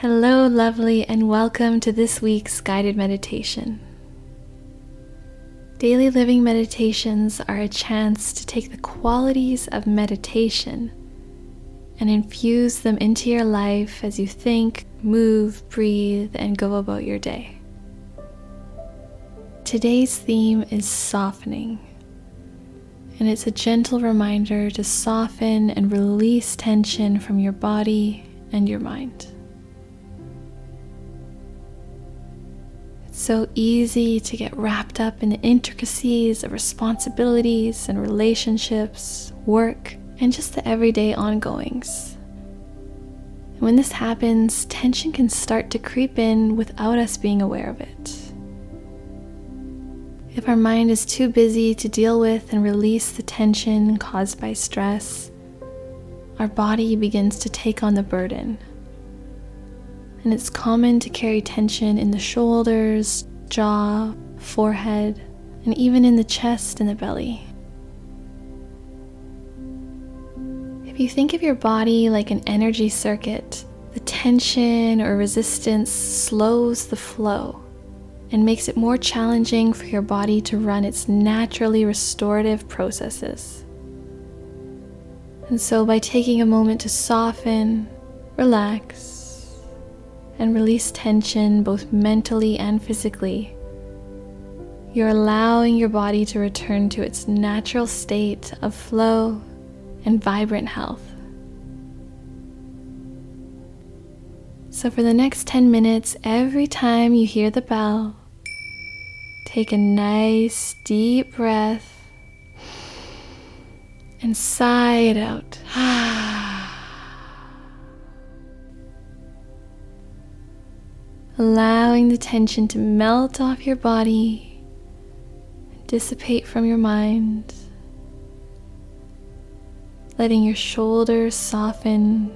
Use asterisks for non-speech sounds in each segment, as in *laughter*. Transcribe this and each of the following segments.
Hello, lovely, and welcome to this week's guided meditation. Daily living meditations are a chance to take the qualities of meditation and infuse them into your life as you think, move, breathe, and go about your day. Today's theme is softening, and it's a gentle reminder to soften and release tension from your body and your mind. So easy to get wrapped up in the intricacies of responsibilities and relationships, work, and just the everyday ongoings. When this happens, tension can start to creep in without us being aware of it. If our mind is too busy to deal with and release the tension caused by stress, our body begins to take on the burden. And it's common to carry tension in the shoulders, jaw, forehead, and even in the chest and the belly. If you think of your body like an energy circuit, the tension or resistance slows the flow and makes it more challenging for your body to run its naturally restorative processes. And so, by taking a moment to soften, relax, and release tension both mentally and physically, you're allowing your body to return to its natural state of flow and vibrant health. So, for the next 10 minutes, every time you hear the bell, take a nice deep breath and sigh it out. *sighs* *sighs* Allowing the tension to melt off your body and dissipate from your mind. Letting your shoulders soften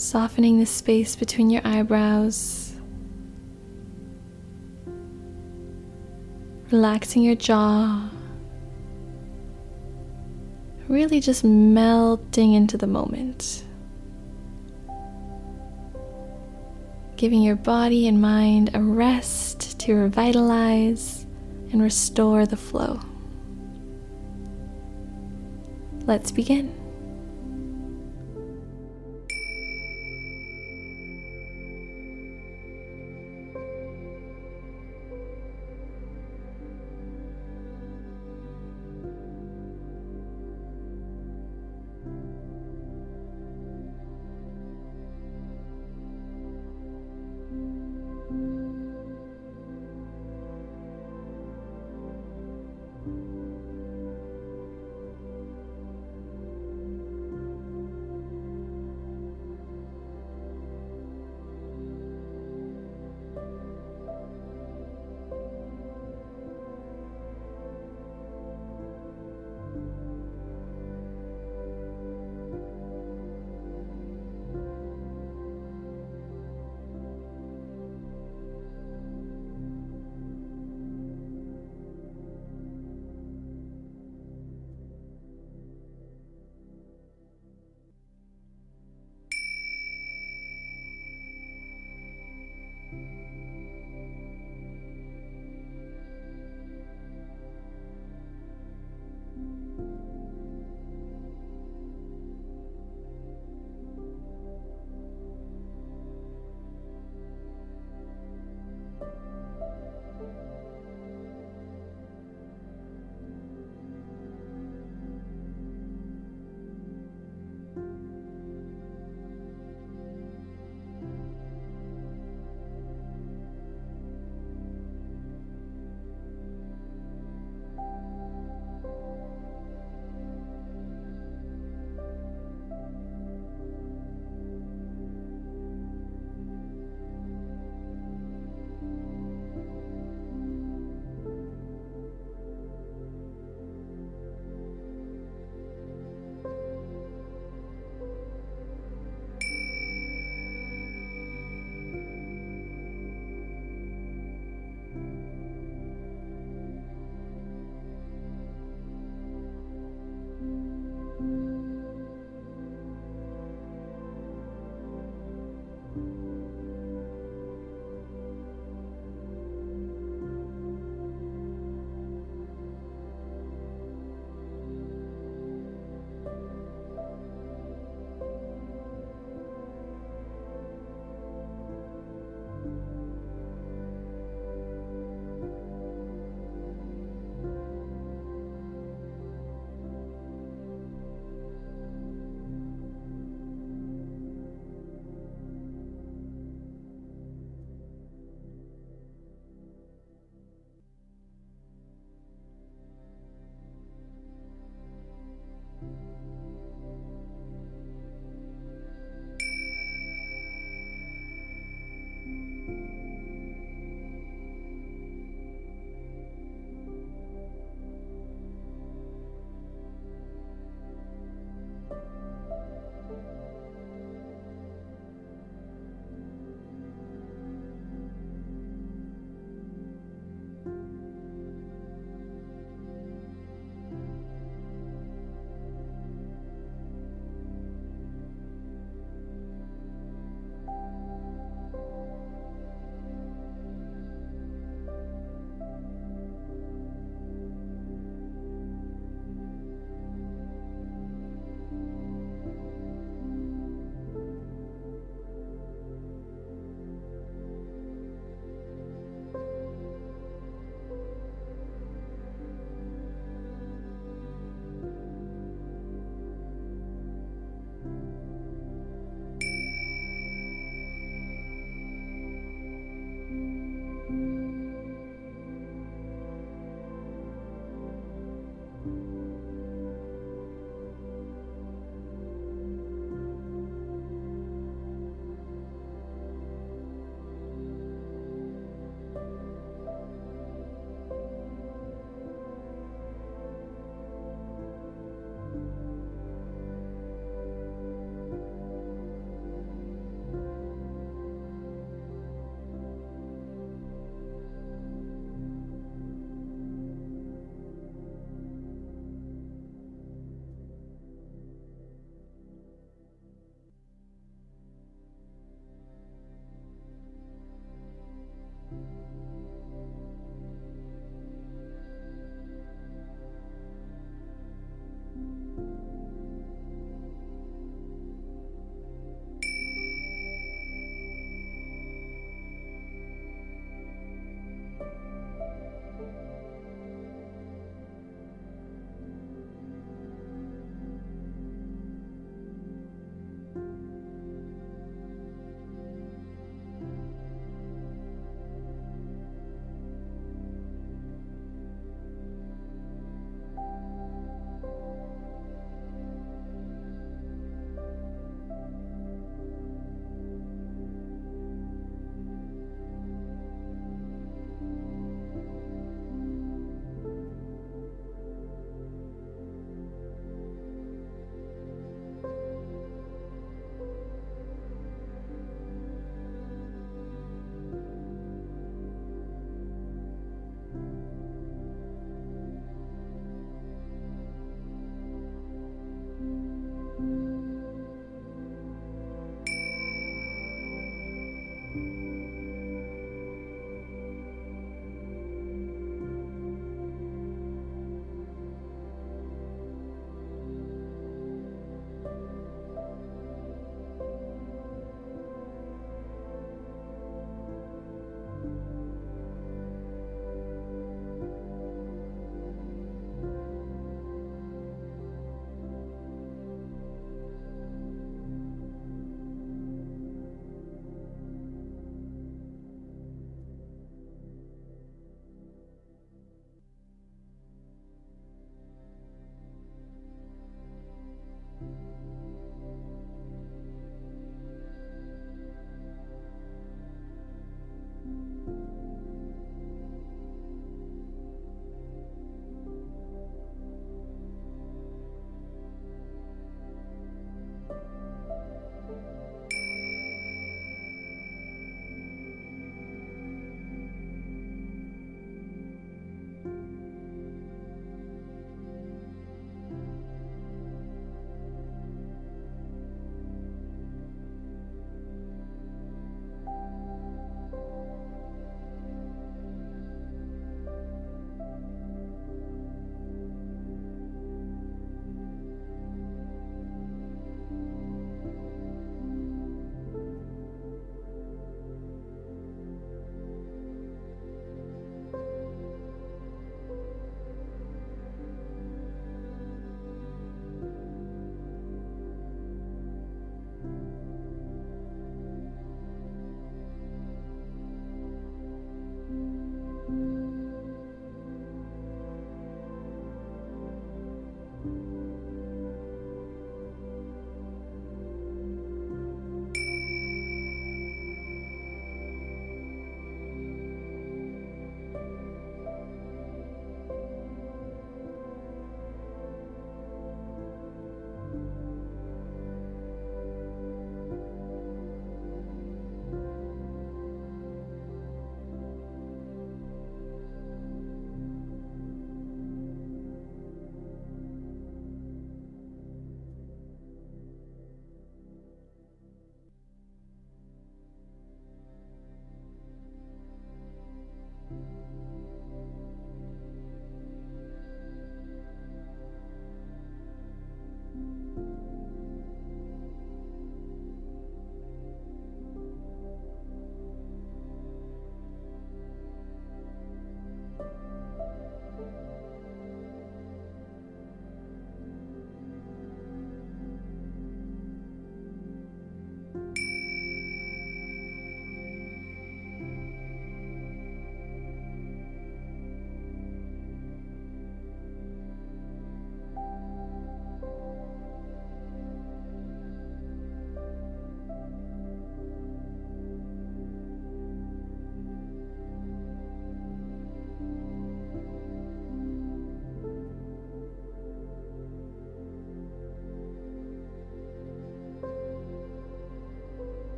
softening the space between your eyebrows, relaxing your jaw, really just melting into the moment. Giving your body and mind a rest to revitalize and restore the flow. Let's begin.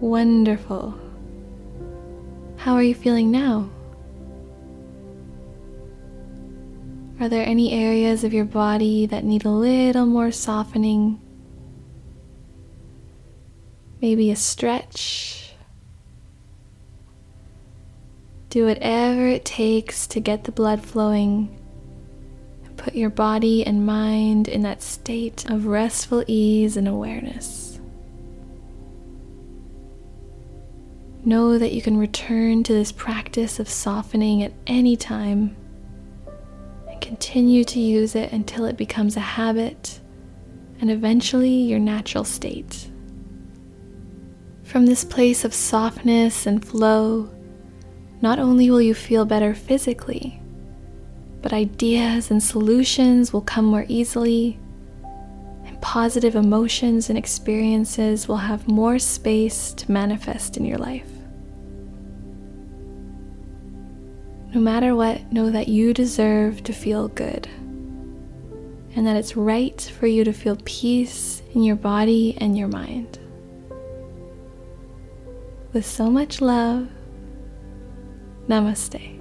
Wonderful. How are you feeling now? Are there any areas of your body that need a little more softening? Maybe a stretch? Do whatever it takes to get the blood flowing put your body and mind in that state of restful ease and awareness. Know that you can return to this practice of softening at any time and continue to use it until it becomes a habit and eventually your natural state. From this place of softness and flow, not only will you feel better physically, but ideas and solutions will come more easily, and positive emotions and experiences will have more space to manifest in your life. No matter what, know that you deserve to feel good and that it's right for you to feel peace in your body and your mind. With so much love, namaste.